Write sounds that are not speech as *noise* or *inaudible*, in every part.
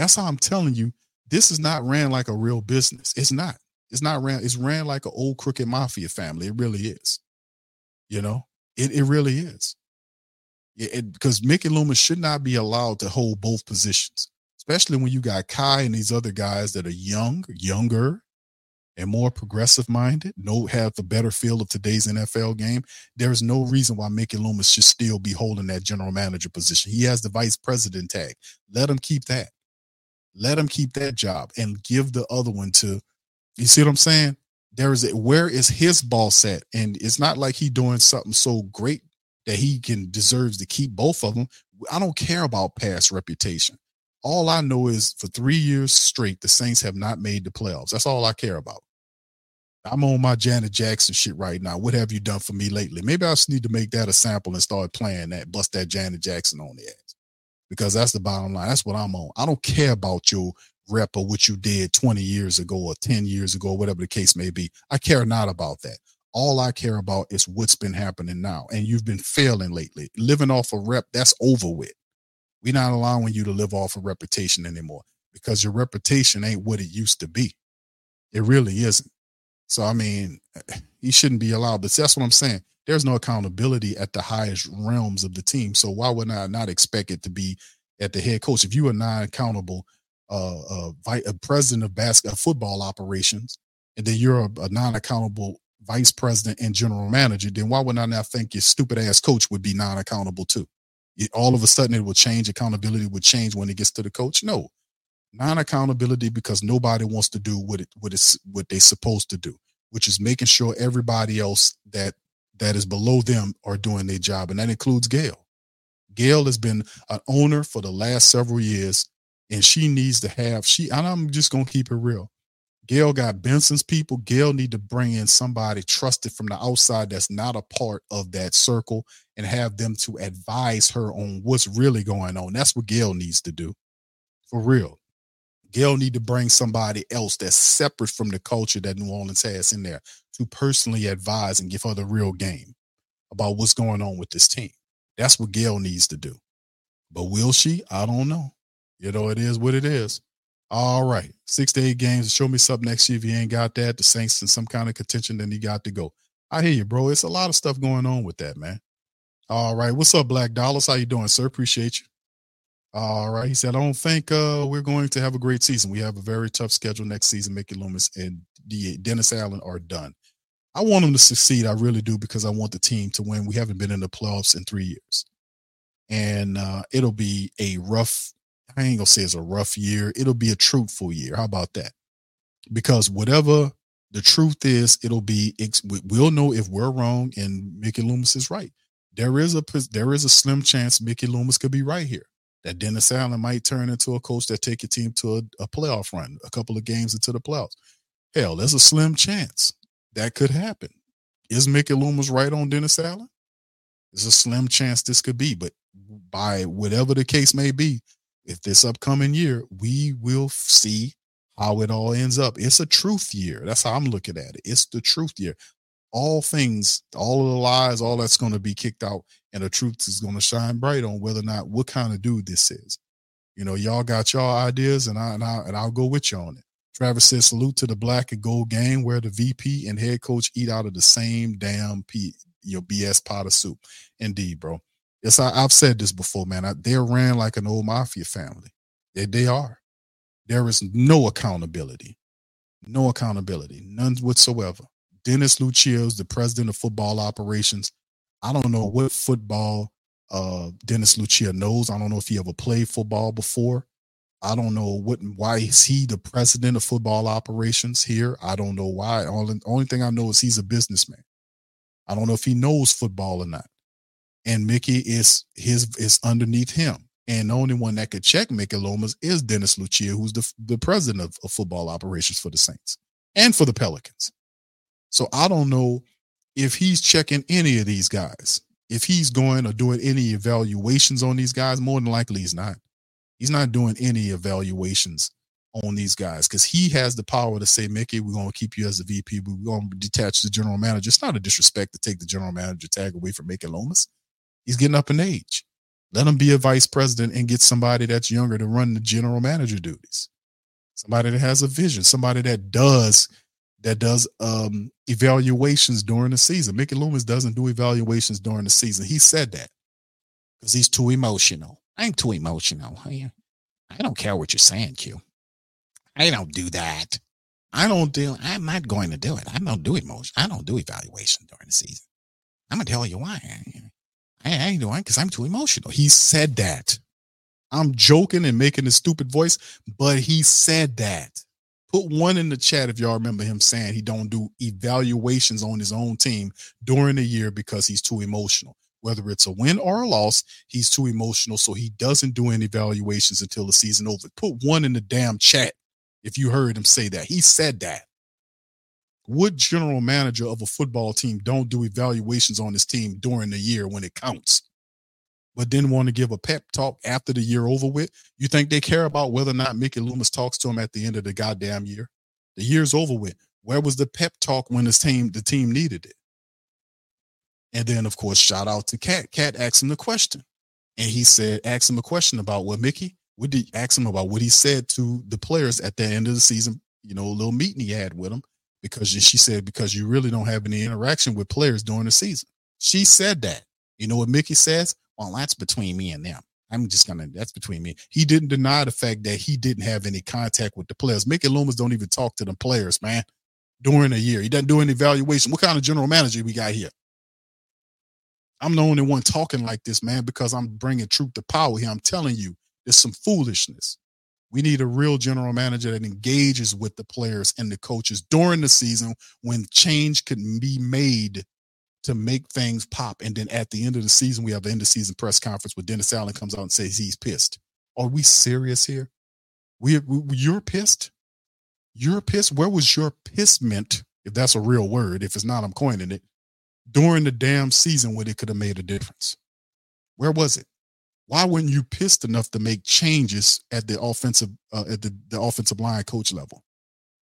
That's how I'm telling you. This is not ran like a real business. It's not. It's not ran. It's ran like an old crooked mafia family. It really is. You know, it it really is. Because Mickey Loomis should not be allowed to hold both positions, especially when you got Khai and these other guys that are young, younger, and more progressive minded, no have the better feel of today's NFL game, there is no reason why Mickey Loomis should still be holding that general manager position. He has the vice president tag. Let him keep that. Let him keep that job and give the other one to you see what I'm saying? There is a where is his ball set? And it's not like he doing something so great that he can deserves to keep both of them. I don't care about past reputation. All I know is for three years straight, the Saints have not made the playoffs. That's all I care about. I'm on my Janet Jackson shit right now. What have you done for me lately? Maybe I just need to make that a sample and start playing that, bust that Janet Jackson on the ass. Because that's the bottom line. That's what I'm on. I don't care about your rep or what you did 20 years ago or 10 years ago, whatever the case may be. I care not about that. All I care about is what's been happening now. And you've been failing lately. Living off a rep, that's over with. We're not allowing you to live off a reputation anymore because your reputation ain't what it used to be. It really isn't. So I mean, he shouldn't be allowed. But that's what I'm saying. There's no accountability at the highest realms of the team. So why would I not expect it to be at the head coach? If you are not accountable, uh, uh, a president of basketball football operations, and then you're a, a non-accountable vice president and general manager, then why would I not think your stupid ass coach would be non-accountable too? All of a sudden, it will change. Accountability would change when it gets to the coach. No, non-accountability because nobody wants to do what it what it's what they're supposed to do, which is making sure everybody else that that is below them are doing their job, and that includes Gail. Gail has been an owner for the last several years, and she needs to have she. And I'm just gonna keep it real. Gail got Benson's people. Gail need to bring in somebody trusted from the outside that's not a part of that circle and have them to advise her on what's really going on. That's what Gail needs to do. For real. Gail need to bring somebody else that's separate from the culture that New Orleans has in there to personally advise and give her the real game about what's going on with this team. That's what Gail needs to do. But will she? I don't know. You know, it is what it is. All right. Six to eight games. Show me something next year if you ain't got that. The Saints in some kind of contention, then he got to go. I hear you, bro. It's a lot of stuff going on with that, man. All right. What's up, Black Dollars? How you doing, sir? Appreciate you. All right. He said, I don't think uh, we're going to have a great season. We have a very tough schedule next season. Mickey Loomis and Dennis Allen are done. I want them to succeed. I really do because I want the team to win. We haven't been in the playoffs in three years. And uh, it'll be a rough, I ain't going to say it's a rough year. It'll be a truthful year. How about that? Because whatever the truth is, it'll be, we'll know if we're wrong and Mickey Loomis is right. There is a there is a slim chance Mickey Loomis could be right here that Dennis Allen might turn into a coach that take your team to a, a playoff run, a couple of games into the playoffs. Hell, there's a slim chance that could happen. Is Mickey Loomis right on Dennis Allen? There's a slim chance this could be, but by whatever the case may be, if this upcoming year, we will see how it all ends up. It's a truth year. That's how I'm looking at it. It's the truth year all things, all of the lies, all that's going to be kicked out, and the truth is going to shine bright on whether or not what kind of dude this is. You know, y'all got y'all ideas, and I and I and I'll go with you on it. Travis says, "Salute to the black and gold game, where the VP and head coach eat out of the same damn P, your BS pot of soup." Indeed, bro. Yes, I, have said this before, man. I, they're ran like an old mafia family. They, they are. There is no accountability, no accountability, none whatsoever. Dennis Lauscha is the president of football operations. I don't know what football uh, Dennis Lauscha knows. I don't know if he ever played football before. I don't know what why is he the president of football operations here. I don't know why. Only only thing I know is he's a businessman. I don't know if he knows football or not. And Mickey is his is underneath him. And the only one that could check Mickey Loomis is Dennis Lauscha, who's the, the president of, of football operations for the Saints and for the Pelicans. So I don't know if he's checking any of these guys. If he's going or doing any evaluations on these guys, more than likely he's not. He's not doing any evaluations on these guys because he has the power to say, Mickey, we're going to keep you as a VP, we're going to detach the general manager. It's not a disrespect to take the general manager tag away from Mickey Loomis. He's getting up in age. Let him be a vice president and get somebody that's younger to run the general manager duties. Somebody that has a vision, somebody that does that does um, evaluations during the season. Mickey Loomis doesn't do evaluations during the season. He said that because he's too emotional. I ain't too emotional. I, don't care what you're saying, Q. I don't do that. I don't do. I'm not going to do it. I don't do emotion. I don't do evaluation during the season. I'm gonna tell you why. I, I ain't doing because I'm too emotional. He said that. I'm joking and making a stupid voice, but he said that. Put one in the chat if y'all remember him saying he don't do evaluations on his own team during the year because he's too emotional. Whether it's a win or a loss, he's too emotional, so he doesn't do any evaluations until the season over. Put one in the damn chat if you heard him say that. He said that. What general manager of a football team don't do evaluations on his team during the year when it counts? But then want to give a pep talk after the year over with? You think they care about whether or not Mickey Loomis talks to him at the end of the goddamn year? The year's over with. Where was the pep talk when his team the team needed it? And then, of course, shout out to Cat. Cat asked him the question. And he said, ask him a question about what Mickey, what did ask him about what he said to the players at the end of the season, you know, a little meeting he had with them because she said, because you really don't have any interaction with players during the season. She said that. You know what Mickey says? Well, that's between me and them. I'm just gonna that's between me. He didn't deny the fact that he didn't have any contact with the players. Mickey Loomis don't even talk to the players, man, during a year. He doesn't do any evaluation. What kind of general manager we got here? I'm the only one talking like this, man, because I'm bringing truth to power here. I'm telling you, there's some foolishness. We need a real general manager that engages with the players and the coaches during the season when change can be made to make things pop. And then at the end of the season, we have an end of season press conference where Dennis Allen comes out and says he's pissed. Are we serious here? We, we you're pissed. You're pissed. Where was your pissment? If that's a real word, if it's not, I'm coining it. During the damn season when it could have made a difference. Where was it? Why weren't you pissed enough to make changes at the offensive uh, at the, the offensive line coach level?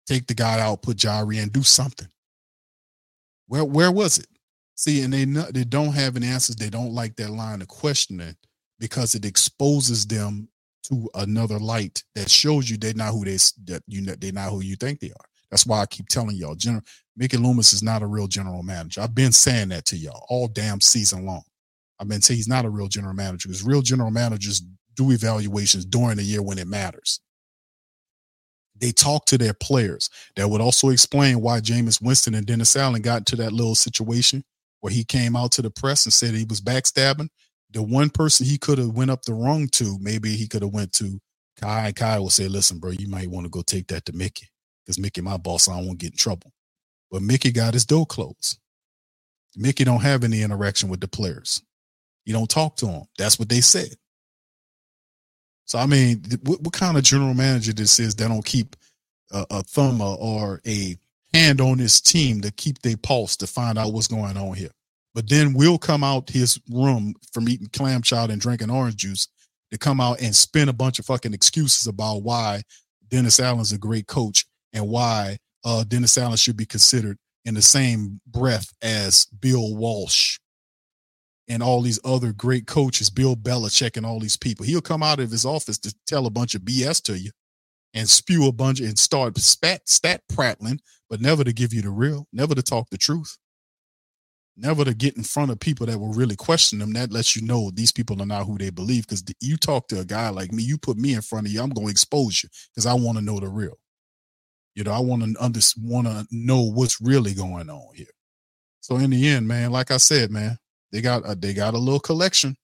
Take the guy out, put Jari in, do something. Where where was it? See, and they they don't have any answers. They don't like that line of questioning because it exposes them to another light that shows you they're not who they that you they're not who you think they are. That's why I keep telling y'all, General Mickey Loomis is not a real general manager. I've been saying that to y'all all damn season long. I've been saying he's not a real general manager because real general managers do evaluations during the year when it matters. They talk to their players. That would also explain why Jameis Winston and Dennis Allen got into that little situation where he came out to the press and said he was backstabbing. The one person he could have went up the wrong to, maybe he could have went to Khai. Khai will say, "Listen, bro, you might want to go take that to Mickey because Mickey, my boss, I won't get in trouble." But Mickey got his door closed. Mickey don't have any interaction with the players. You don't talk to them. That's what they said. So I mean, what, what kind of general manager this is that don't keep a, a thumb or a hand on his team to keep their pulse to find out what's going on here. But then we'll come out his room from eating clam chowder and drinking orange juice to come out and spin a bunch of fucking excuses about why Dennis Allen's a great coach and why uh, Dennis Allen should be considered in the same breath as Bill Walsh and all these other great coaches, Bill Belichick and all these people. He'll come out of his office to tell a bunch of BS to you and spew a bunch and start spat, stat prattling, but never to give you the real, never to talk the truth, never to get in front of people that will really question them. That lets you know these people are not who they believe. Because you talk to a guy like me, you put me in front of you, I'm going to expose you because I want to know the real. You know, I want to under, want to know what's really going on here. So in the end, man, like I said, man, they got a, they got a little collection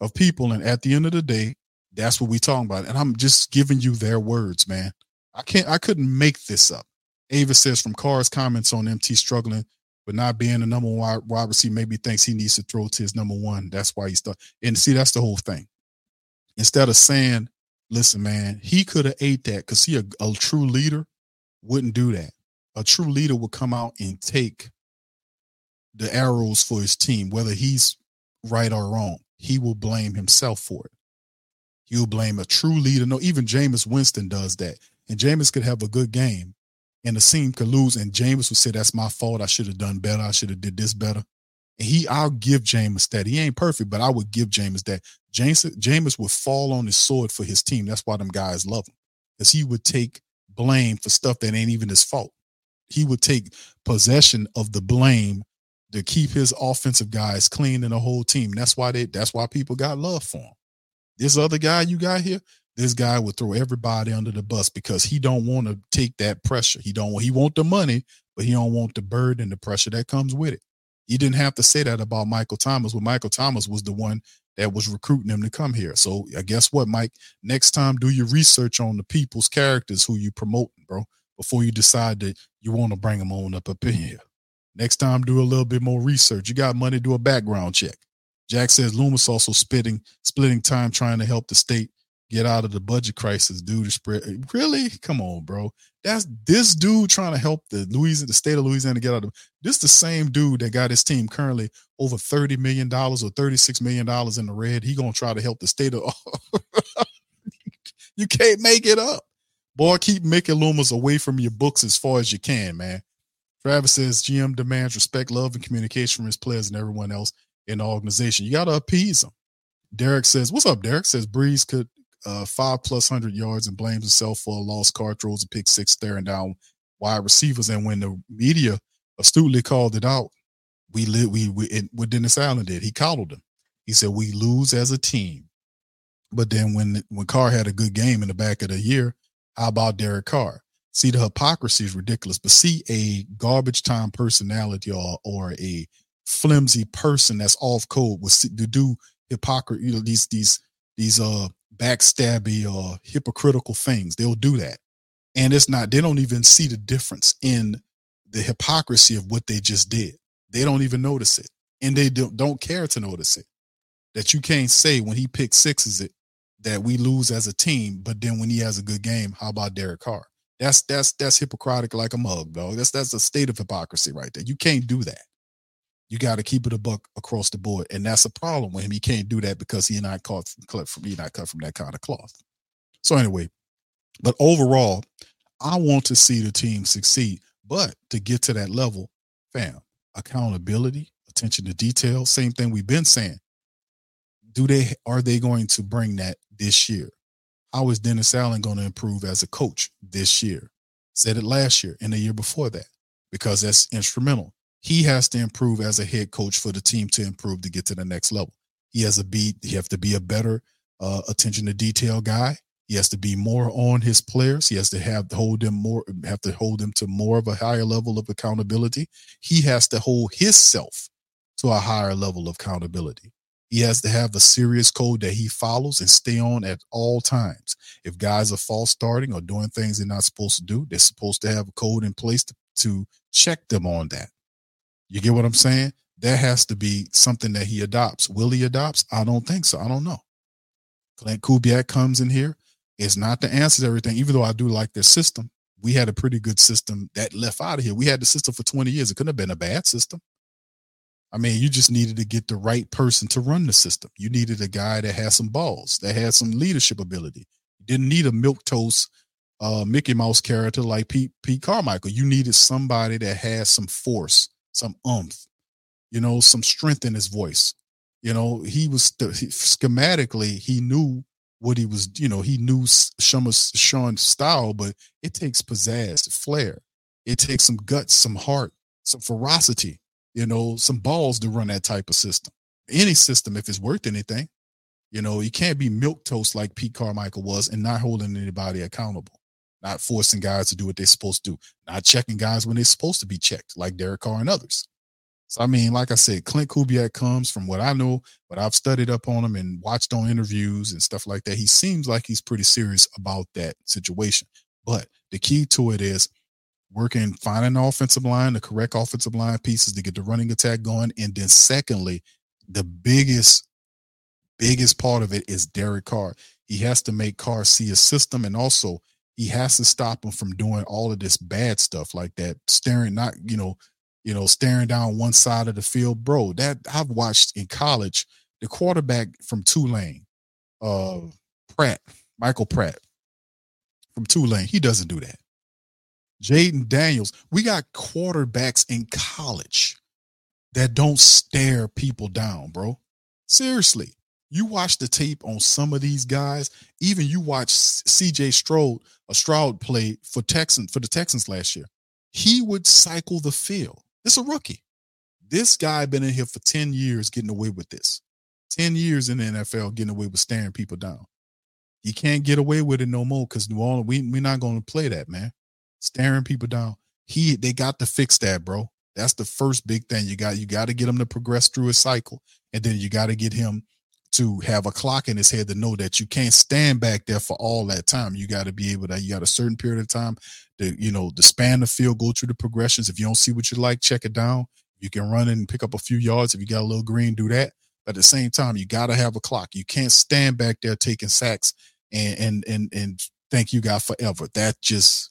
of people, and at the end of the day, that's what we talking about. And I'm just giving you their words, man. I can't I couldn't make this up. Ava says from Carr's comments on MT struggling but not being the number one wide receiver, maybe thinks he needs to throw to his number one. That's why he's stuck. And see, that's the whole thing. Instead of saying, listen, man, he could have ate that because he a, a true leader wouldn't do that. A true leader would come out and take the arrows for his team, whether he's right or wrong. He will blame himself for it. He'll blame a true leader. No, even Jameis Winston does that. And Jameis could have a good game and the team could lose. And Jameis would say, That's my fault. I should have done better. I should have did this better. And he, I'll give Jameis that. He ain't perfect, but I would give Jameis that. James, Jameis would fall on his sword for his team. That's why them guys love him. Because he would take blame for stuff that ain't even his fault. He would take possession of the blame to keep his offensive guys clean and the whole team. That's why they that's why people got love for him. This other guy you got here, this guy would throw everybody under the bus because he don't want to take that pressure. He don't he want the money, but he don't want the burden and the pressure that comes with it. He didn't have to say that about Michael Thomas. Well, Michael Thomas was the one that was recruiting him to come here. So I guess what, Mike? Next time, do your research on the people's characters who you promoting, bro, before you decide that you want to bring them on up up in here. Next time, do a little bit more research. You got money, do a background check. Jack says Loomis also splitting splitting time trying to help the state get out of the budget crisis due to spread. Really? Come on, bro. That's this dude trying to help the Louisiana, the state of Louisiana get out of this. The same dude that got his team currently over thirty million dollars or thirty six million dollars in the red. He gonna try to help the state of. *laughs* you can't make it up, boy. Keep making Loomis away from your books as far as you can, man. Travis says GM demands respect, love, and communication from his players and everyone else in the organization. You got to appease them. Derek says, "What's up?" Derek says Brees could uh, five plus hundred yards and blames himself for a lost car, throws a pick six, staring down wide receivers. And when the media astutely called it out, we live we, we it, what Dennis Allen did. He coddled him. He said we lose as a team. But then when when Carr had a good game in the back of the year, how about Derek Carr? See the hypocrisy is ridiculous, but see a garbage time personality or or a flimsy person that's off code to do hypocrisy, you know, these these these uh backstabby or hypocritical things. They'll do that. And it's not, they don't even see the difference in the hypocrisy of what they just did. They don't even notice it. And they don't, don't care to notice it. That you can't say when he picks sixes it that we lose as a team, but then when he has a good game, how about Derek Carr? That's that's that's hypocritic like a mug, dog. That's that's a state of hypocrisy right there. You can't do that. You got to keep it a buck across the board, and that's a problem with him. He can't do that because he not caught cut from he not cut from that kind of cloth. So anyway, but overall, I want to see the team succeed. But to get to that level, fam, accountability, attention to detail, same thing we've been saying. Do they are they going to bring that this year? How is Dennis Allen going to improve as a coach this year? Said it last year and the year before that, because that's instrumental. He has to improve as a head coach for the team to improve to get to the next level. He has to be he have to be a better uh, attention to detail guy. He has to be more on his players. He has to have hold them more, have to hold them to more of a higher level of accountability. He has to hold himself to a higher level of accountability. He has to have a serious code that he follows and stay on at all times. If guys are false starting or doing things they're not supposed to do, they're supposed to have a code in place to, to check them on that. You get what I'm saying? That has to be something that he adopts. Will he adopts? I don't think so. I don't know. Klint Kubiak comes in here. It's not the answer to everything, even though I do like their system. We had a pretty good system that left out of here. We had the system for 20 years. It couldn't have been a bad system. I mean, you just needed to get the right person to run the system. You needed a guy that had some balls, that had some leadership ability. You didn't need a milk toast uh, Mickey Mouse character like Pete Pete Carmichael. You needed somebody that had some force, some umph, you know, some strength in his voice. You know, he was he, schematically, he knew what he was, you know, he knew Sean's, Sean's style, but it takes pizzazz, flair. It takes some guts, some heart, some ferocity, you know, some balls to run that type of system. Any system, if it's worth anything, you know, you can't be milk toast like Pete Carmichael was and not holding anybody accountable, not forcing guys to do what they're supposed to do, not checking guys when they're supposed to be checked, like Derek Carr and others. So I mean, like I said, Klint Kubiak comes from what I know, but I've studied up on him and watched on interviews and stuff like that. He seems like he's pretty serious about that situation. But the key to it is working, finding the offensive line, the correct offensive line pieces to get the running attack going. And then secondly, the biggest, biggest part of it is Derek Carr. He has to make Carr see a system and also he has to stop him from doing all of this bad stuff like that, staring, not, you know, you know, staring down one side of the field. Bro, that I've watched in college, the quarterback from Tulane, uh Pratt, Michael Pratt from Tulane, he doesn't do that. Jayden Daniels, we got quarterbacks in college that don't stare people down, bro. Seriously. You watch the tape on some of these guys, even you watch CJ Stroud, a Stroud play for Texans for the Texans last year. He would cycle the field. This a rookie. This guy been in here for 10 years getting away with this. 10 years in the NFL getting away with staring people down. You can't get away with it no more because New Orleans, we, we're not going to play that, man. Staring people down. He they got to fix that, bro. That's the first big thing. You got you got to get him to progress through his cycle. And then you got to get him to have a clock in his head to know that you can't stand back there for all that time. You got to be able to, you got a certain period of time to, you know, to span the field, go through the progressions. If you don't see what you like, check it down. You can run and pick up a few yards. If you got a little green, do that. But at the same time, you got to have a clock. You can't stand back there taking sacks and and and and think you got forever. That just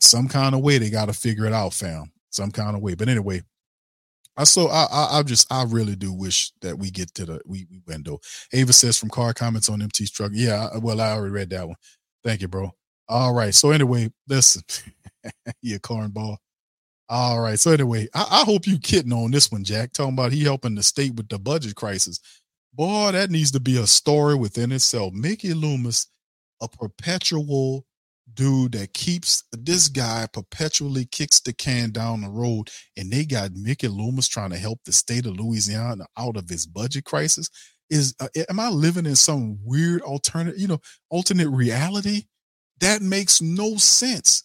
some kind of way they got to figure it out, fam. Some kind of way. But anyway, I so I, I I just I really do wish that we get to the we, we window. Ava says from Carr comments on MT truck. Yeah, well I already read that one. Thank you, bro. All right. So anyway, listen, *laughs* you cornball. All right. So anyway, I, I, hope you kidding on this one, Jack. Talking about he helping the state with the budget crisis. Boy, that needs to be a story within itself. Mickey Loomis, a perpetual dude that keeps this guy perpetually kicks the can down the road, and they got Mickey Loomis trying to help the state of Louisiana out of its budget crisis. Is uh, am I living in some weird alternate, you know, alternate reality? That makes no sense.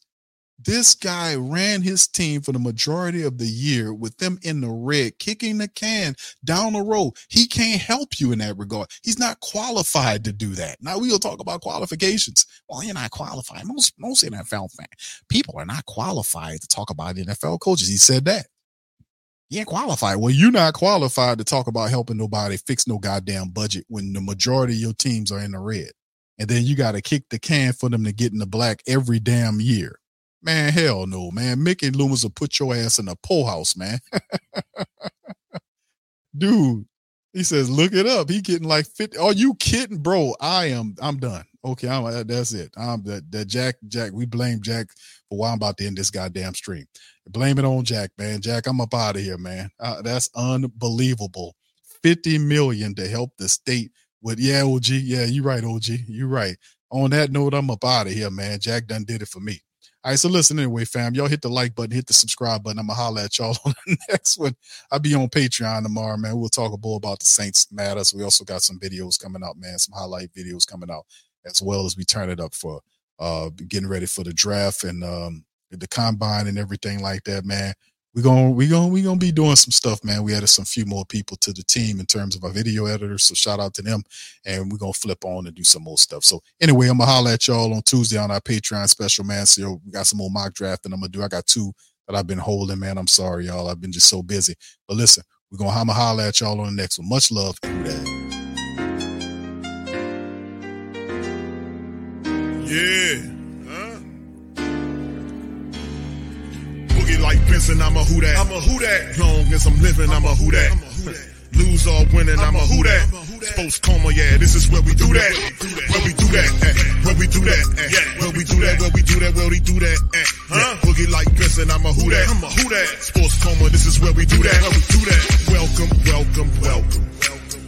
This guy ran his team for the majority of the year with them in the red, kicking the can down the road. He can't help you in that regard. He's not qualified to do that. Now we'll talk about qualifications. Well, you're not qualified. Most most NFL fan people are not qualified to talk about NFL coaches. He said that. You ain't qualified. Well, you're not qualified to talk about helping nobody fix no goddamn budget when the majority of your teams are in the red. And then you got to kick the can for them to get in the black every damn year. Man, hell no, man. Mickey Loomis will put your ass in a poll house, man. *laughs* Dude, he says, look it up. He getting like 50. Are you kidding, bro? I am. I'm done. Okay, I'm, that's it. I'm that that Jack. Jack. We blame Jack for why I'm about to end this goddamn stream. Blame it on Jack, man. Jack, I'm up out of here, man. Uh, that's unbelievable. 50 million to help the state with yeah, OG. Yeah, you right, OG. You right. On that note, I'm up out of here, man. Jack done did it for me. All right, so listen anyway, fam. Y'all hit the like button, hit the subscribe button. I'm gonna holler at y'all *laughs* on the next one. I'll be on Patreon tomorrow, man. We'll talk a bit about the Saints matters. We also got some videos coming out, man. Some highlight videos coming out, as well as we turn it up for uh getting ready for the draft and um the combine and everything like that, man we're gonna we gonna we gonna be doing some stuff, man. We added some few more people to the team in terms of our video editors, so shout out to them, and we're gonna flip on and do some more stuff. So anyway, I'm gonna holler at y'all on Tuesday on our Patreon special, man. So we got some more mock draft, and I'm gonna do. I got two that I've been holding, man. I'm sorry, y'all. I've been just so busy. But listen, we're have a holler at y'all on the next one. Much love. Yeah. Like I'm a who that. I'm a who that. Long as I'm living, I'm a who that. Lose or winning, I'm a who that. Sports coma, yeah, this is where we do that. Where we do that, where we do that, eh? eh? yeah where we do that, where we do that, where we do that. Eh? Huh? Boogie like Benson, I'm a who that. I'm a who that. Sports coma, this is where we do that. Where we do that. Welcome, welcome, welcome.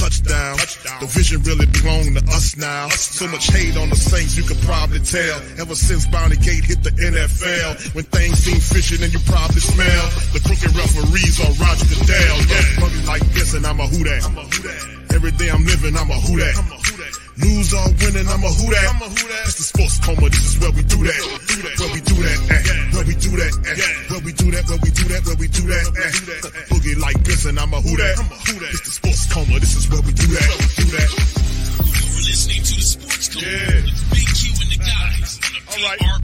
touchdown. The vision really belong to us now. So much hate on the Saints, you could probably tell. Ever since Bounty Gate hit the NFL, when things seem fishy and you probably smell the crooked referees on Roger Goodell. Yeah, like this and I'm a who that. Every day I'm living, I'm a who that. Lose or winning, I'm a who that. It's the sports coma, this is where we do that. Where we do that at. Where we do that at. Where we do that, where we do that, where we do that at. Boogie like Benson, I'm a who that. It's the sports coma, this is where we do that. Do that. You're listening to the sports coma yeah. with Big Q and the guys on the PRO